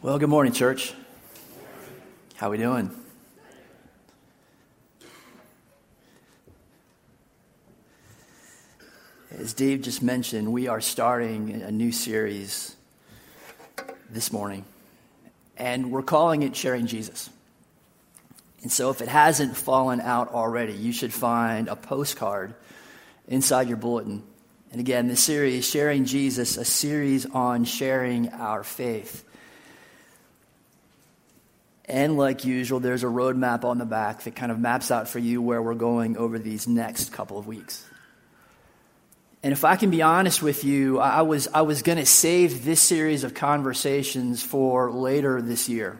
Well, good morning, church. How we doing? As Dave just mentioned, we are starting a new series this morning, and we're calling it Sharing Jesus. And so, if it hasn't fallen out already, you should find a postcard inside your bulletin. And again, this series, Sharing Jesus, a series on sharing our faith. And like usual, there's a roadmap on the back that kind of maps out for you where we're going over these next couple of weeks. And if I can be honest with you, I was, I was going to save this series of conversations for later this year.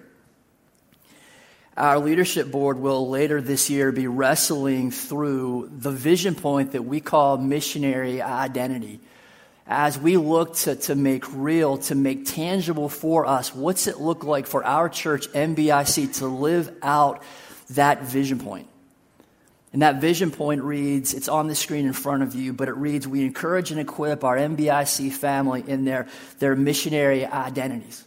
Our leadership board will later this year be wrestling through the vision point that we call missionary identity as we look to, to make real, to make tangible for us, what's it look like for our church, MBIC, to live out that vision point? And that vision point reads, it's on the screen in front of you, but it reads, we encourage and equip our MBIC family in their, their missionary identities.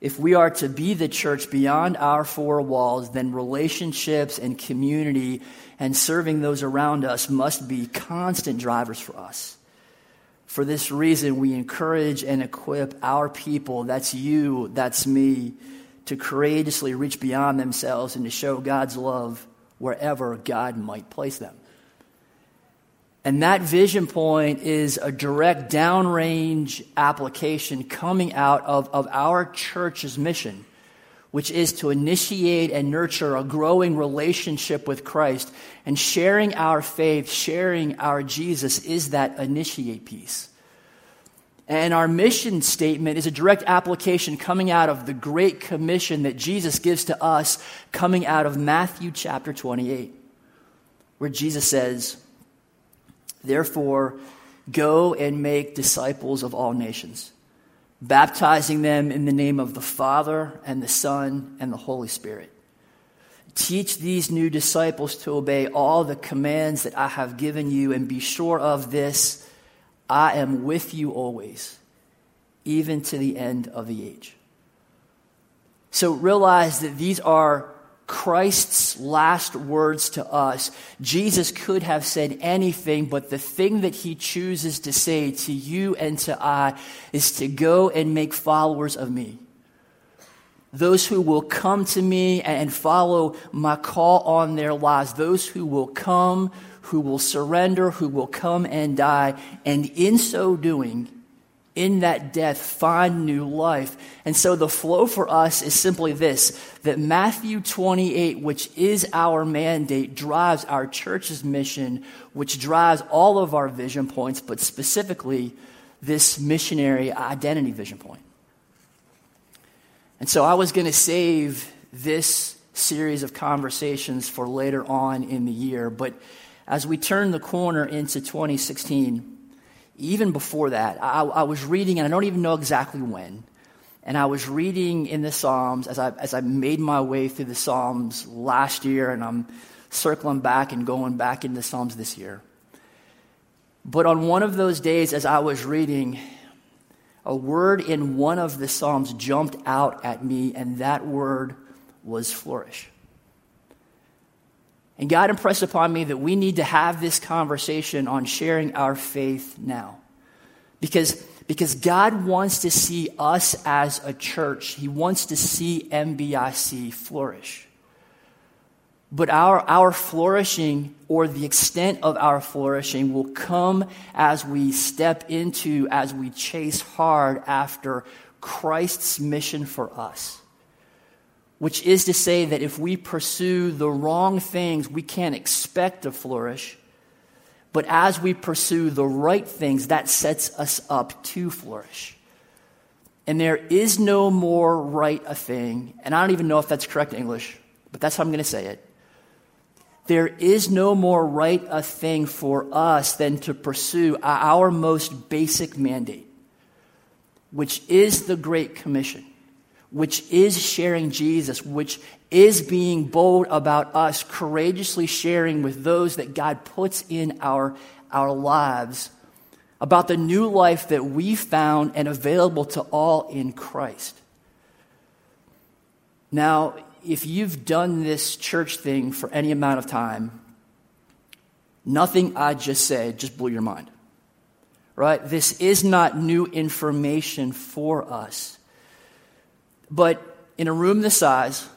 If we are to be the church beyond our four walls, then relationships and community and serving those around us must be constant drivers for us. For this reason, we encourage and equip our people, that's you, that's me, to courageously reach beyond themselves and to show God's love wherever God might place them. And that vision point is a direct downrange application coming out of, of our church's mission which is to initiate and nurture a growing relationship with Christ. And sharing our faith, sharing our Jesus is that initiate piece. And our mission statement is a direct application coming out of the great commission that Jesus gives to us, coming out of Matthew chapter 28, where Jesus says, Therefore, go and make disciples of all nations baptizing them in the name of the Father and the Son and the Holy Spirit. Teach these new disciples to obey all the commands that I have given you, and be sure of this I am with you always, even to the end of the age. So realize that these are Christ's last words to us, Jesus could have said anything, but the thing that he chooses to say to you and to I is to go and make followers of me. Those who will come to me and follow my call on their lives, those who will come, who will surrender, who will come and die, and in so doing, in that death find new life. And so the flow for us is simply this that Matthew 28, which is our mandate, drives our church's mission, which drives all of our vision points, but specifically this missionary identity vision point. And so I was going to save this series of conversations for later on in the year, but as we turn the corner into 2016, even before that, I, I, was reading, and I don't even know exactly when, and I was reading in the Psalms as I, as I made my way through the Psalms last year, and I'm circling back and going back into Psalms this year. But on one of those days, as I was reading, a word in one of the Psalms jumped out at me, and that word was flourish. And God impressed upon me that we need to have this conversation on sharing our faith now. Because, because God wants to see us as a church, He wants to see MBIC flourish. But our, our flourishing or the extent of our flourishing will come as we step into, as we chase hard after Christ's mission for us which is to say that if we pursue the wrong things, we can't expect to flourish. But as we pursue the right things, that sets us up to flourish. And there is no more right a thing, and I don't even know if that's correct English, but that's how I'm going to say it. There is no more right a thing for us than to pursue our most basic mandate, which is the Great Commission which is sharing Jesus, which is being bold about us, courageously sharing with those that God puts in our, our lives about the new life that we found and available to all in Christ. Now, if you've done this church thing for any amount of time, nothing I just said just blew your mind. Right? This is not new information for us. But in a room this size,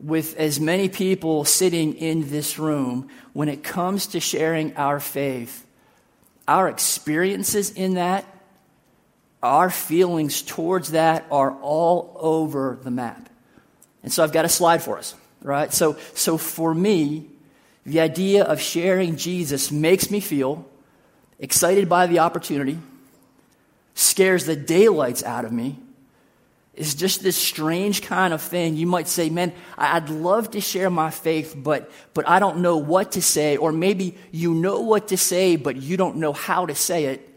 with as many people sitting in this room, when it comes to sharing our faith, our experiences in that, our feelings towards that are all over the map. And so I've got a slide for us, right? So, so for me, the idea of sharing Jesus makes me feel excited by the opportunity, scares the daylights out of me, is just this strange kind of thing. You might say, man, I'd love to share my faith, but, but I don't know what to say. Or maybe you know what to say, but you don't know how to say it.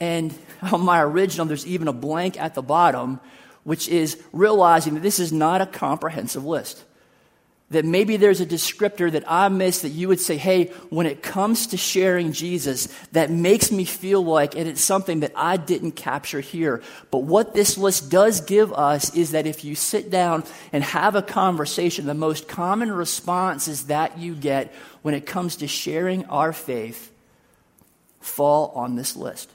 And on my original, there's even a blank at the bottom which is realizing that this is not a comprehensive list. That maybe there's a descriptor that I missed that you would say, hey, when it comes to sharing Jesus, that makes me feel like, and it's something that I didn't capture here. But what this list does give us is that if you sit down and have a conversation, the most common responses that you get when it comes to sharing our faith fall on this list.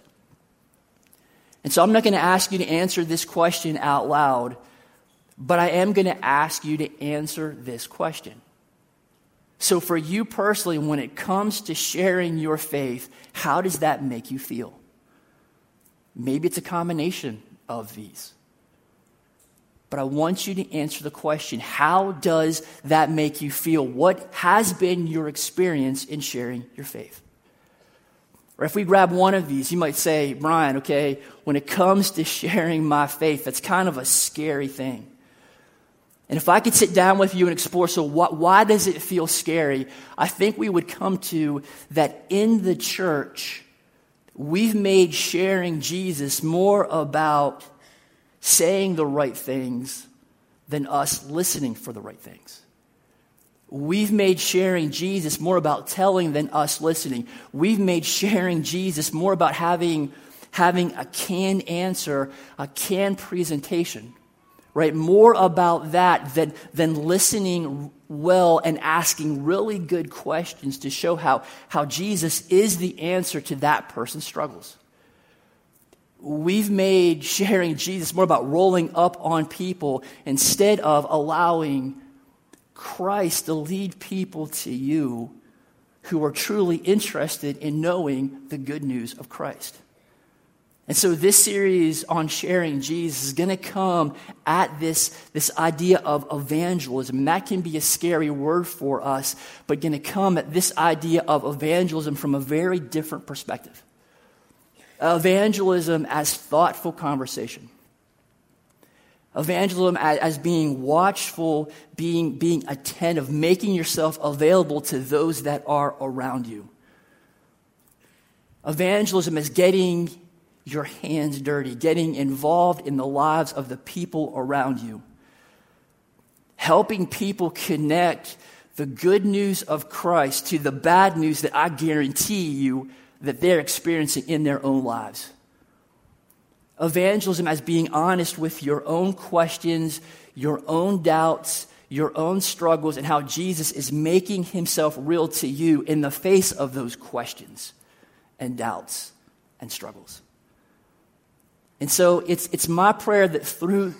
And so I'm not going to ask you to answer this question out loud, but I am going to ask you to answer this question. So, for you personally, when it comes to sharing your faith, how does that make you feel? Maybe it's a combination of these. But I want you to answer the question how does that make you feel? What has been your experience in sharing your faith? Or if we grab one of these, you might say, Brian, okay, when it comes to sharing my faith, that's kind of a scary thing. And if I could sit down with you and explore, so what, why does it feel scary? I think we would come to that in the church, we've made sharing Jesus more about saying the right things than us listening for the right things. We've made sharing Jesus more about telling than us listening. We've made sharing Jesus more about having, having a canned answer, a canned presentation, right? More about that than, than listening well and asking really good questions to show how, how Jesus is the answer to that person's struggles. We've made sharing Jesus more about rolling up on people instead of allowing Christ to lead people to you who are truly interested in knowing the good news of Christ. And so this series on sharing Jesus is going to come at this, this idea of evangelism. And that can be a scary word for us, but going to come at this idea of evangelism from a very different perspective. Evangelism as thoughtful conversation. Evangelism as being watchful, being, being attentive, making yourself available to those that are around you. Evangelism is getting your hands dirty, getting involved in the lives of the people around you, helping people connect the good news of Christ to the bad news that I guarantee you that they're experiencing in their own lives evangelism as being honest with your own questions, your own doubts, your own struggles, and how Jesus is making himself real to you in the face of those questions and doubts and struggles. And so it's, it's my prayer that through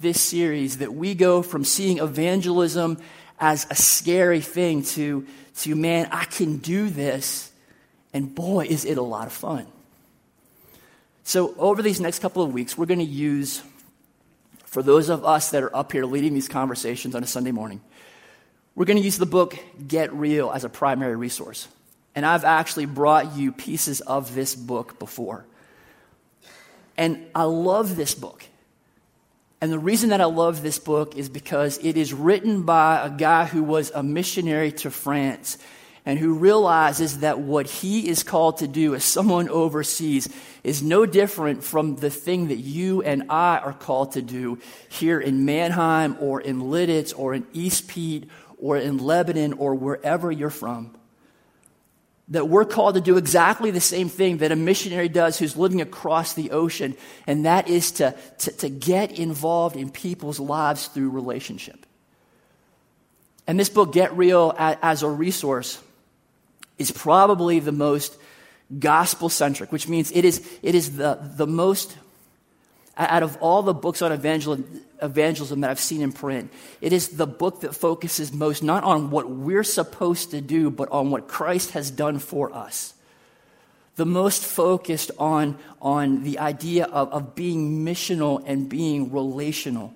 this series that we go from seeing evangelism as a scary thing to, to man, I can do this. And boy, is it a lot of fun. So, over these next couple of weeks, we're going to use, for those of us that are up here leading these conversations on a Sunday morning, we're going to use the book Get Real as a primary resource. And I've actually brought you pieces of this book before. And I love this book. And the reason that I love this book is because it is written by a guy who was a missionary to France and who realizes that what he is called to do as someone overseas is no different from the thing that you and I are called to do here in Manheim or in Lititz or in East Pete or in Lebanon or wherever you're from. That we're called to do exactly the same thing that a missionary does who's living across the ocean, and that is to, to, to get involved in people's lives through relationship. And this book, Get Real as a resource, is probably the most gospel centric, which means it is, it is the, the most, out of all the books on evangelism, that I've seen in print, it is the book that focuses most not on what we're supposed to do, but on what Christ has done for us. The most focused on, on the idea of, of being missional and being relational.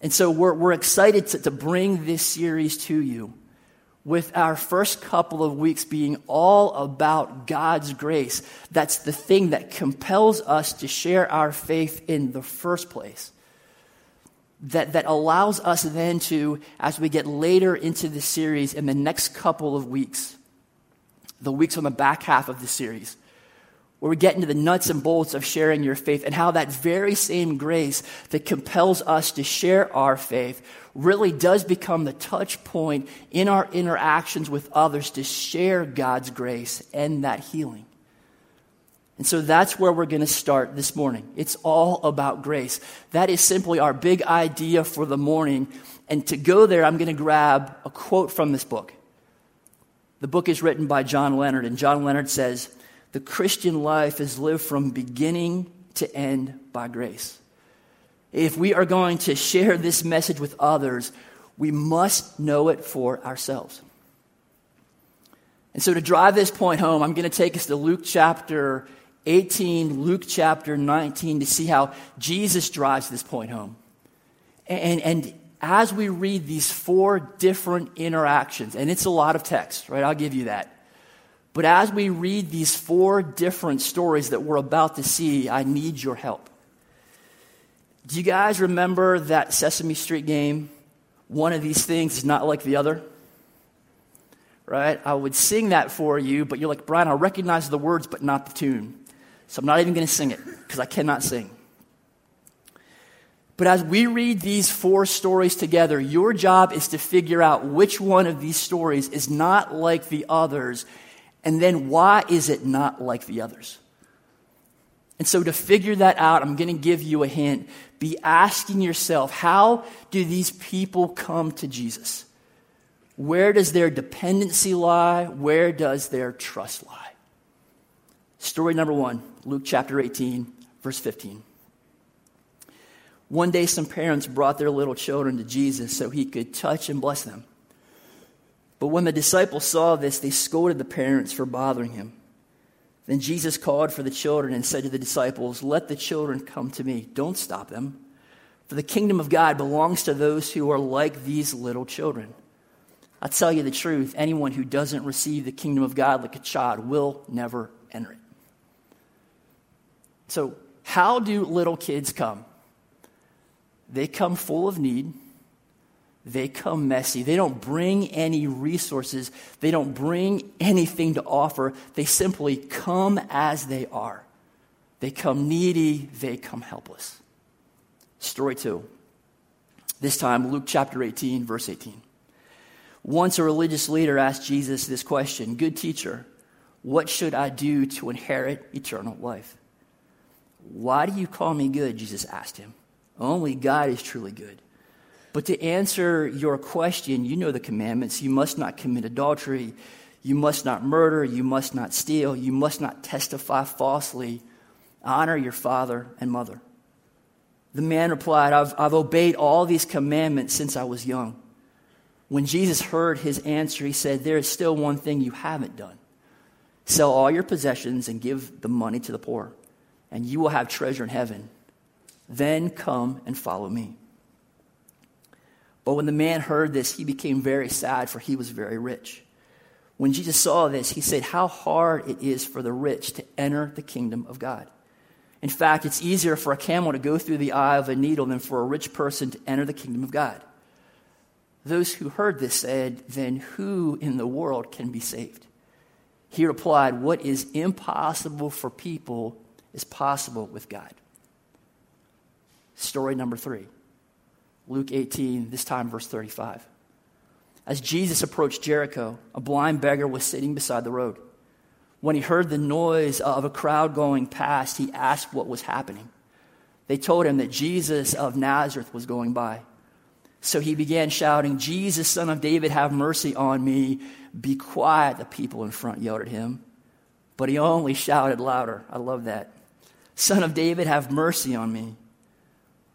And so we're, we're excited to, to bring this series to you with our first couple of weeks being all about God's grace. That's the thing that compels us to share our faith in the first place. That, that allows us then to, as we get later into the series in the next couple of weeks, the weeks on the back half of the series, where we get into the nuts and bolts of sharing your faith and how that very same grace that compels us to share our faith really does become the touch point in our interactions with others to share God's grace and that healing. And so that's where we're going to start this morning. It's all about grace. That is simply our big idea for the morning. And to go there, I'm going to grab a quote from this book. The book is written by John Leonard, and John Leonard says, The Christian life is lived from beginning to end by grace. If we are going to share this message with others, we must know it for ourselves. And so, to drive this point home, I'm going to take us to Luke chapter 18, Luke chapter 19 to see how Jesus drives this point home. And, and as we read these four different interactions, and it's a lot of text, right? I'll give you that. But as we read these four different stories that we're about to see, I need your help. Do you guys remember that Sesame Street game? One of these things is not like the other. Right? I would sing that for you, but you're like, Brian, I recognize the words, but not the tune. So I'm not even going to sing it because I cannot sing. But as we read these four stories together, your job is to figure out which one of these stories is not like the others, and then why is it not like the others? And so, to figure that out, I'm going to give you a hint. Be asking yourself, how do these people come to Jesus? Where does their dependency lie? Where does their trust lie? Story number one, Luke chapter 18, verse 15. One day, some parents brought their little children to Jesus so he could touch and bless them. But when the disciples saw this, they scolded the parents for bothering him. Then Jesus called for the children and said to the disciples, Let the children come to me. Don't stop them. For the kingdom of God belongs to those who are like these little children. I tell you the truth anyone who doesn't receive the kingdom of God like a child will never enter it. So, how do little kids come? They come full of need they come messy. They don't bring any resources. They don't bring anything to offer. They simply come as they are. They come needy. They come helpless. Story two. This time, Luke chapter 18, verse 18. Once a religious leader asked Jesus this question Good teacher, what should I do to inherit eternal life? Why do you call me good? Jesus asked him. Only God is truly good. But to answer your question, you know the commandments. You must not commit adultery. You must not murder. You must not steal. You must not testify falsely. Honor your father and mother. The man replied, I've, I've obeyed all these commandments since I was young. When Jesus heard his answer, he said, There is still one thing you haven't done. Sell all your possessions and give the money to the poor, and you will have treasure in heaven. Then come and follow me. But when the man heard this, he became very sad, for he was very rich. When Jesus saw this, he said, How hard it is for the rich to enter the kingdom of God. In fact, it's easier for a camel to go through the eye of a needle than for a rich person to enter the kingdom of God. Those who heard this said, Then who in the world can be saved? He replied, What is impossible for people is possible with God. Story number three. Luke 18, this time verse 35. As Jesus approached Jericho, a blind beggar was sitting beside the road. When he heard the noise of a crowd going past, he asked what was happening. They told him that Jesus of Nazareth was going by. So he began shouting, Jesus, son of David, have mercy on me. Be quiet, the people in front yelled at him. But he only shouted louder. I love that. Son of David, have mercy on me.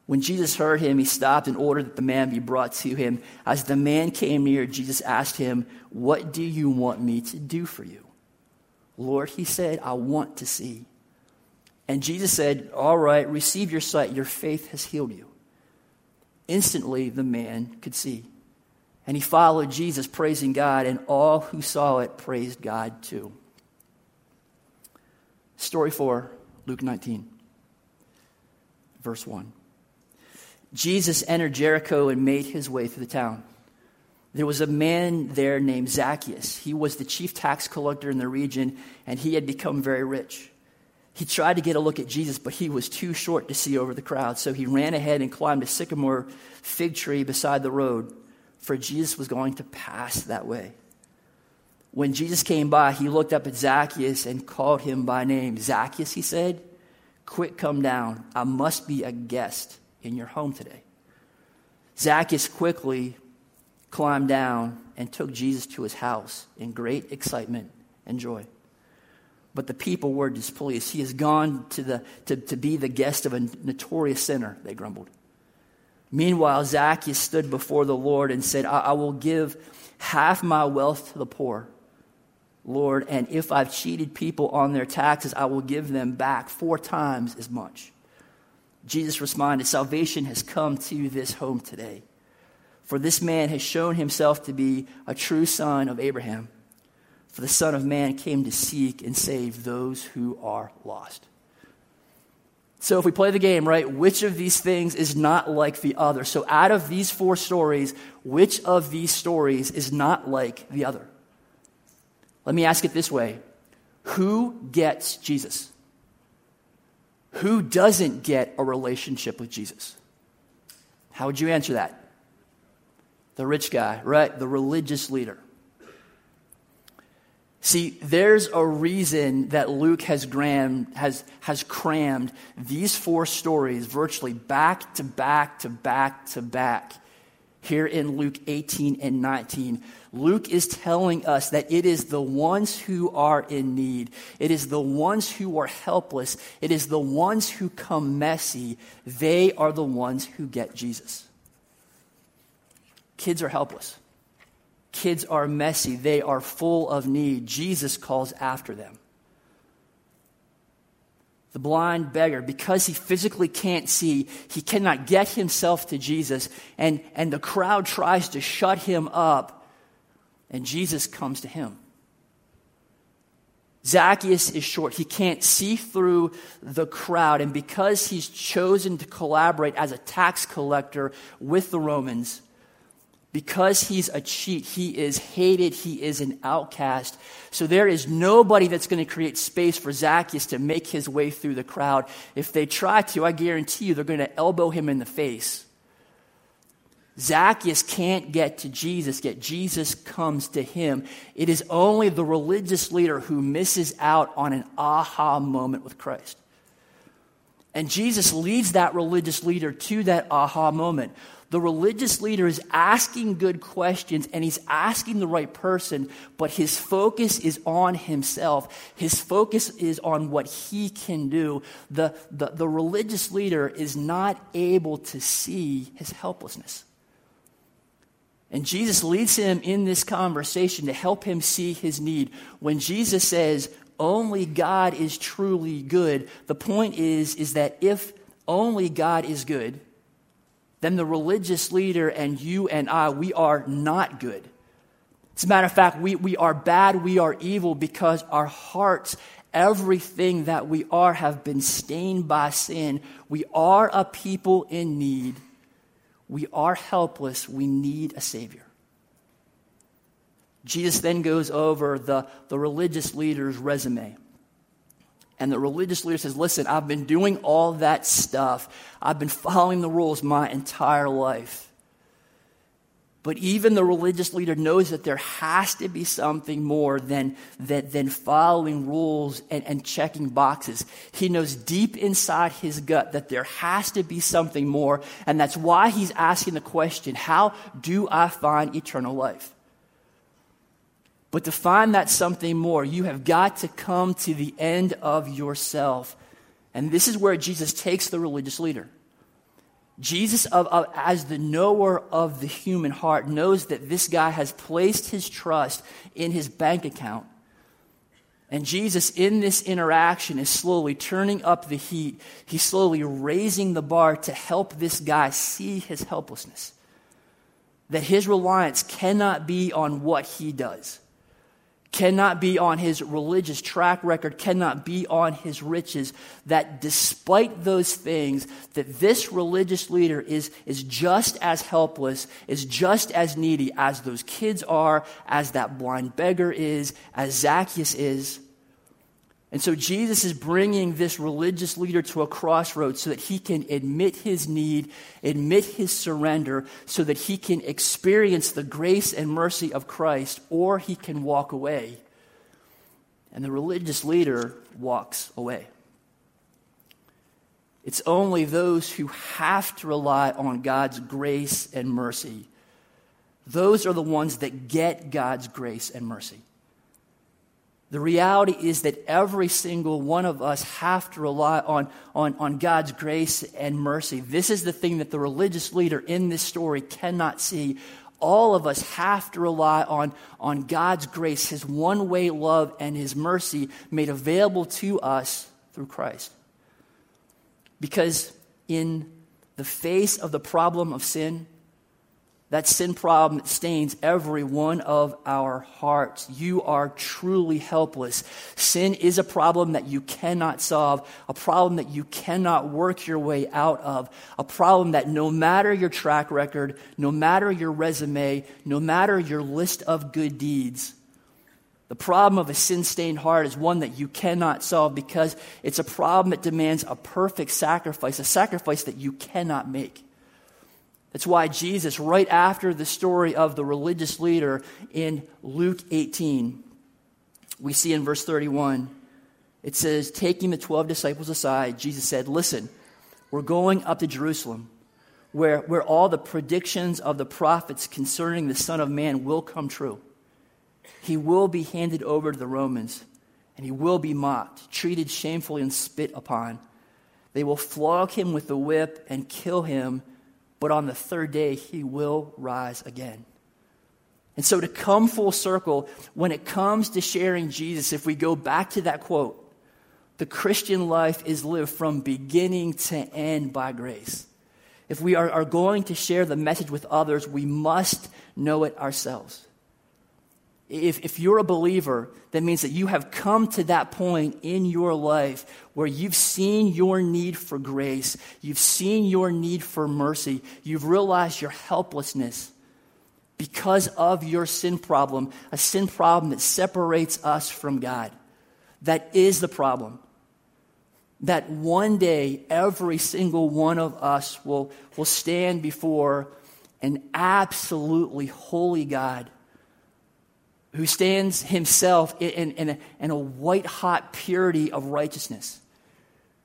When Jesus heard him, he stopped and ordered that the man be brought to him. As the man came near, Jesus asked him, What do you want me to do for you? Lord, he said, I want to see. And Jesus said, All right, receive your sight. Your faith has healed you. Instantly, the man could see. And he followed Jesus, praising God, and all who saw it praised God too. Story 4, Luke 19, verse 1. Jesus entered Jericho and made his way through the town. There was a man there named Zacchaeus. He was the chief tax collector in the region, and he had become very rich. He tried to get a look at Jesus, but he was too short to see over the crowd. So he ran ahead and climbed a sycamore fig tree beside the road, for Jesus was going to pass that way. When Jesus came by, he looked up at Zacchaeus and called him by name. Zacchaeus, he said, Quick, come down. I must be a guest in your home today. Zacchaeus quickly climbed down and took Jesus to his house in great excitement and joy. But the people were displeased. He has gone to, the, to, to be the guest of a notorious sinner, they grumbled. Meanwhile, Zacchaeus stood before the Lord and said, I, I will give half my wealth to the poor, Lord, and if I've cheated people on their taxes, I will give them back four times as much. Jesus responded, Salvation has come to this home today. For this man has shown himself to be a true son of Abraham. For the Son of Man came to seek and save those who are lost. So, if we play the game, right, which of these things is not like the other? So, out of these four stories, which of these stories is not like the other? Let me ask it this way Who gets Jesus? Who doesn't get a relationship with Jesus? How would you answer that? The rich guy, right? The religious leader. See, there's a reason that Luke has, crammed, has, has crammed these four stories virtually back to back to back to back here in Luke 18 and 19. Luke is telling us that it is the ones who are in need, it is the ones who are helpless, it is the ones who come messy. They are the ones who get Jesus. Kids are helpless. Kids are messy. They are full of need. Jesus calls after them. The blind beggar, because he physically can't see, he cannot get himself to Jesus, and, and the crowd tries to shut him up, and Jesus comes to him. Zacchaeus is short. He can't see through the crowd, and because he's chosen to collaborate as a tax collector with the Romans, because he's a cheat, he is hated, he is an outcast. So there is nobody that's going to create space for Zacchaeus to make his way through the crowd. If they try to, I guarantee you they're going to elbow him in the face. Zacchaeus can't get to Jesus, yet Jesus comes to him. It is only the religious leader who misses out on an aha moment with Christ. And Jesus leads that religious leader to that aha moment. The religious leader is asking good questions and he's asking the right person, but his focus is on himself. His focus is on what he can do. The, the, the religious leader is not able to see his helplessness. And Jesus leads him in this conversation to help him see his need. When Jesus says, only God is truly good, the point is, is that if only God is good, then the religious leader and you and I, we are not good. As a matter of fact, we, we are bad, we are evil because our hearts, everything that we are, have been stained by sin. We are a people in need. We are helpless. We need a Savior. Jesus then goes over the, the religious leader's resume. And the religious leader says, Listen, I've been doing all that stuff. I've been following the rules my entire life. But even the religious leader knows that there has to be something more than, than, than following rules and, and checking boxes. He knows deep inside his gut that there has to be something more, and that's why he's asking the question how do I find eternal life? But to find that something more, you have got to come to the end of yourself. And this is where Jesus takes the religious leader. Jesus, of, of, as the knower of the human heart, knows that this guy has placed his trust in his bank account. And Jesus, in this interaction, is slowly turning up the heat. He's slowly raising the bar to help this guy see his helplessness. That his reliance cannot be on what he does cannot be on his religious track record, cannot be on his riches, that despite those things, that this religious leader is, is just as helpless, is just as needy as those kids are, as that blind beggar is, as Zacchaeus is. And so Jesus is bringing this religious leader to a crossroads so that he can admit his need, admit his surrender, so that he can experience the grace and mercy of Christ, or he can walk away. And the religious leader walks away. It's only those who have to rely on God's grace and mercy. Those are the ones that get God's grace and mercy. The reality is that every single one of us have to rely on, on, on God's grace and mercy. This is the thing that the religious leader in this story cannot see. All of us have to rely on, on God's grace, His one way love, and His mercy made available to us through Christ. Because in the face of the problem of sin, that sin problem stains every one of our hearts. You are truly helpless. Sin is a problem that you cannot solve, a problem that you cannot work your way out of, a problem that no matter your track record, no matter your resume, no matter your list of good deeds, the problem of a sin stained heart is one that you cannot solve because it's a problem that demands a perfect sacrifice, a sacrifice that you cannot make. That's why Jesus, right after the story of the religious leader in Luke 18, we see in verse 31, it says, Taking the 12 disciples aside, Jesus said, Listen, we're going up to Jerusalem, where, where all the predictions of the prophets concerning the Son of Man will come true. He will be handed over to the Romans, and he will be mocked, treated shamefully, and spit upon. They will flog him with the whip and kill him but on the third day he will rise again. And so, to come full circle, when it comes to sharing Jesus, if we go back to that quote, the Christian life is lived from beginning to end by grace. If we are, are going to share the message with others, we must know it ourselves. If, if you're a believer, that means that you have come to that point in your life where you've seen your need for grace, you've seen your need for mercy, you've realized your helplessness because of your sin problem, a sin problem that separates us from God. That is the problem. That one day, every single one of us will, will stand before an absolutely holy God who stands himself in, in, a, in a white hot purity of righteousness,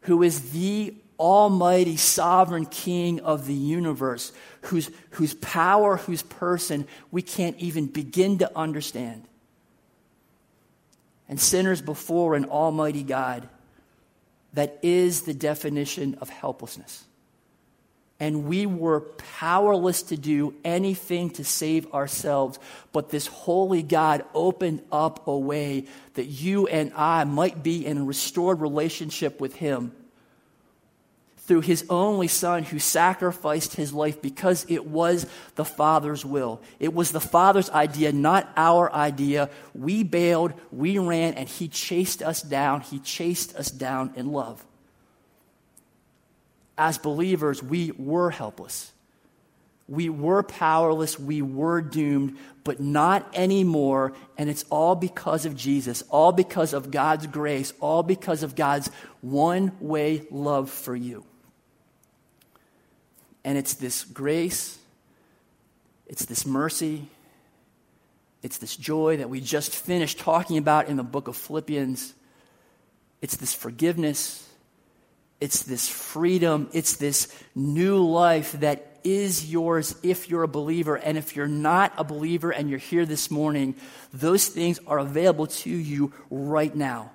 who is the almighty sovereign king of the universe, whose, whose power, whose person we can't even begin to understand. And sinners before an almighty God that is the definition of helplessness and we were powerless to do anything to save ourselves. But this holy God opened up a way that you and I might be in a restored relationship with Him through His only Son who sacrificed His life because it was the Father's will. It was the Father's idea, not our idea. We bailed, we ran, and He chased us down. He chased us down in love as believers, we were helpless. We were powerless. We were doomed, but not anymore. And it's all because of Jesus, all because of God's grace, all because of God's one way love for you. And it's this grace It's this mercy. It's this joy that we just finished talking about in the book of Philippians. It's this forgiveness. It's this freedom. It's this new life that is yours if you're a believer. And if you're not a believer and you're here this morning, those things are available to you right now.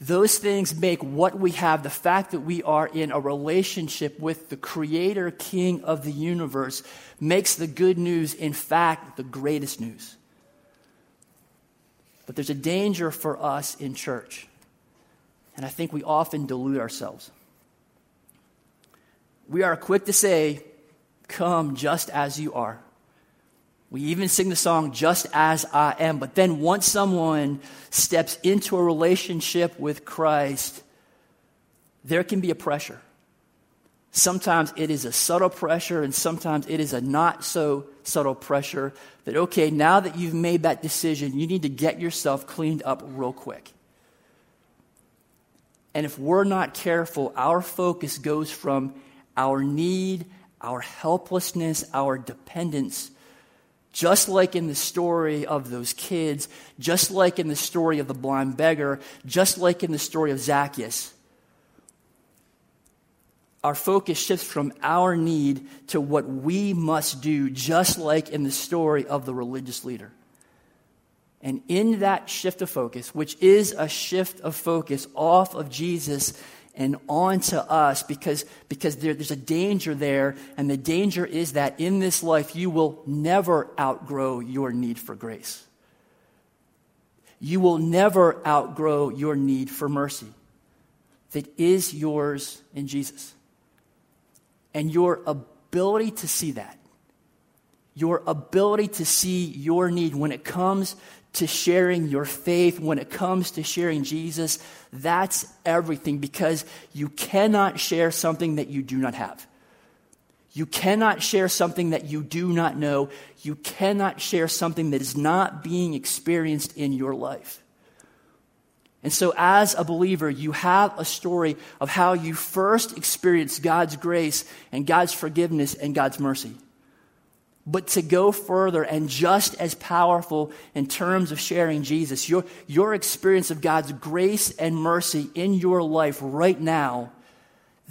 Those things make what we have, the fact that we are in a relationship with the Creator, King of the universe, makes the good news, in fact, the greatest news. But there's a danger for us in church. And I think we often delude ourselves. We are quick to say, Come just as you are. We even sing the song, Just as I am. But then once someone steps into a relationship with Christ, there can be a pressure. Sometimes it is a subtle pressure, and sometimes it is a not so subtle pressure that, okay, now that you've made that decision, you need to get yourself cleaned up real quick. And if we're not careful, our focus goes from our need, our helplessness, our dependence just like in the story of those kids, just like in the story of the blind beggar, just like in the story of Zacchaeus, our focus shifts from our need to what we must do, just like in the story of the religious leader. And in that shift of focus, which is a shift of focus off of Jesus and onto us because, because there, there's a danger there. And the danger is that in this life, you will never outgrow your need for grace. You will never outgrow your need for mercy that is yours in Jesus. And your ability to see that, your ability to see your need when it comes to sharing your faith, when it comes to sharing Jesus, that's everything because you cannot share something that you do not have. You cannot share something that you do not know. You cannot share something that is not being experienced in your life. And so, as a believer, you have a story of how you first experienced God's grace and God's forgiveness and God's mercy. But to go further and just as powerful in terms of sharing Jesus, your, your experience of God's grace and mercy in your life right now,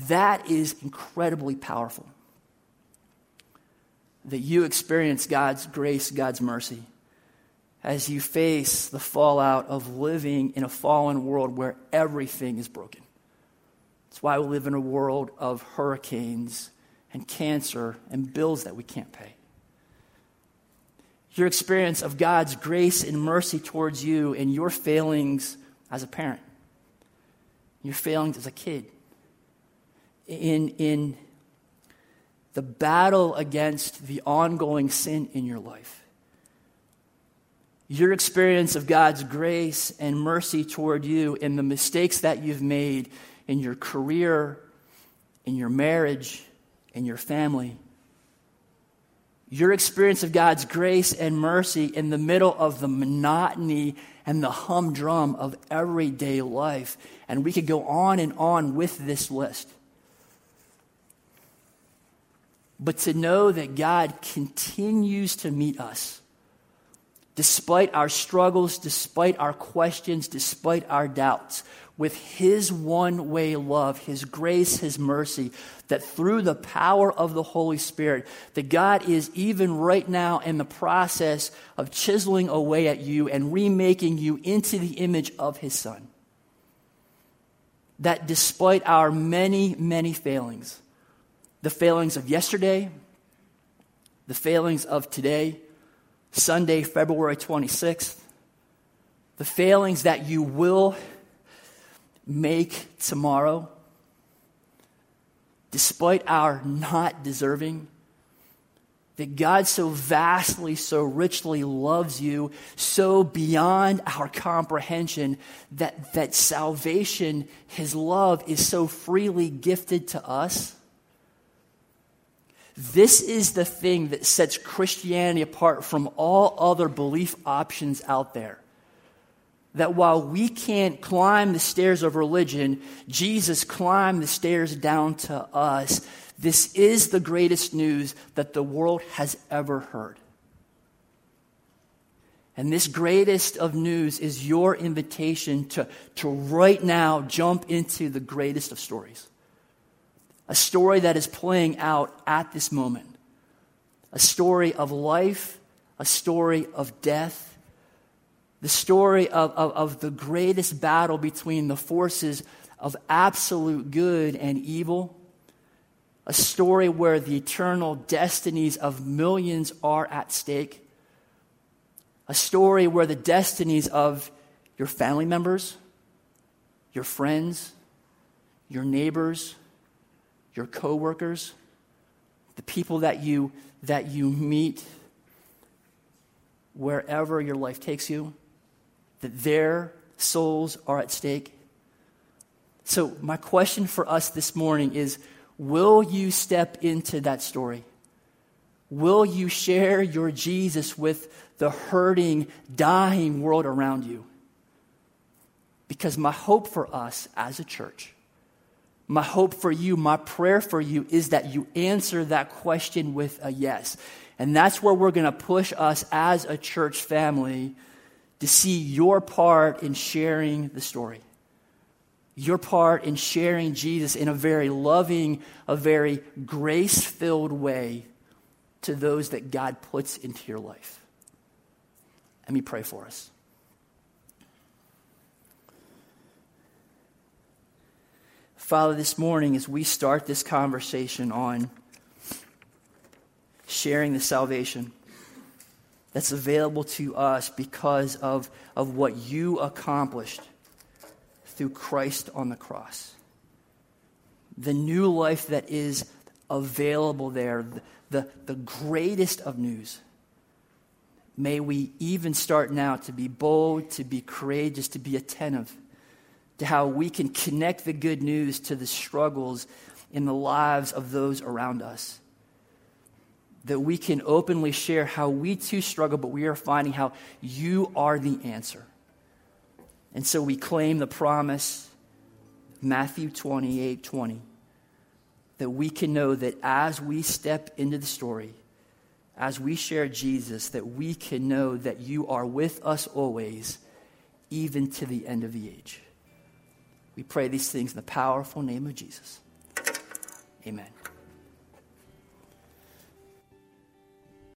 that is incredibly powerful. That you experience God's grace, God's mercy, as you face the fallout of living in a fallen world where everything is broken. That's why we live in a world of hurricanes and cancer and bills that we can't pay your experience of God's grace and mercy towards you and your failings as a parent, your failings as a kid, in, in the battle against the ongoing sin in your life. Your experience of God's grace and mercy toward you in the mistakes that you've made in your career, in your marriage, in your family your experience of God's grace and mercy in the middle of the monotony and the humdrum of everyday life. And we could go on and on with this list. But to know that God continues to meet us, despite our struggles, despite our questions, despite our doubts, with His one way love, His grace, His mercy, that through the power of the Holy Spirit, that God is even right now in the process of chiseling away at you and remaking you into the image of His Son. That despite our many, many failings, the failings of yesterday, the failings of today, Sunday, February 26th, the failings that you will make tomorrow, despite our not deserving, that God so vastly, so richly loves you, so beyond our comprehension, that, that salvation, His love, is so freely gifted to us. This is the thing that sets Christianity apart from all other belief options out there that while we can't climb the stairs of religion, Jesus climbed the stairs down to us. This is the greatest news that the world has ever heard. And this greatest of news is your invitation to, to right now jump into the greatest of stories. A story that is playing out at this moment. A story of life, a story of death, the story of, of, of, the greatest battle between the forces of absolute good and evil, a story where the eternal destinies of millions are at stake, a story where the destinies of your family members, your friends, your neighbors, your coworkers, the people that you that you meet wherever your life takes you that their souls are at stake. So, my question for us this morning is Will you step into that story? Will you share your Jesus with the hurting, dying world around you? Because my hope for us as a church, my hope for you, my prayer for you is that you answer that question with a yes. And that's where we're going to push us as a church family to see your part in sharing the story. Your part in sharing Jesus in a very loving, a very grace filled way to those that God puts into your life. Let me pray for us. Father, this morning, as we start this conversation on sharing the salvation, that's available to us because of, of what you accomplished through Christ on the cross. The new life that is available there, the, the, the greatest of news. May we even start now to be bold, to be courageous, to be attentive to how we can connect the good news to the struggles in the lives of those around us that we can openly share how we too struggle, but we are finding how you are the answer. And so we claim the promise, Matthew 28 20, that we can know that as we step into the story, as we share Jesus, that we can know that you are with us always, even to the end of the age. We pray these things in the powerful name of Jesus. Amen.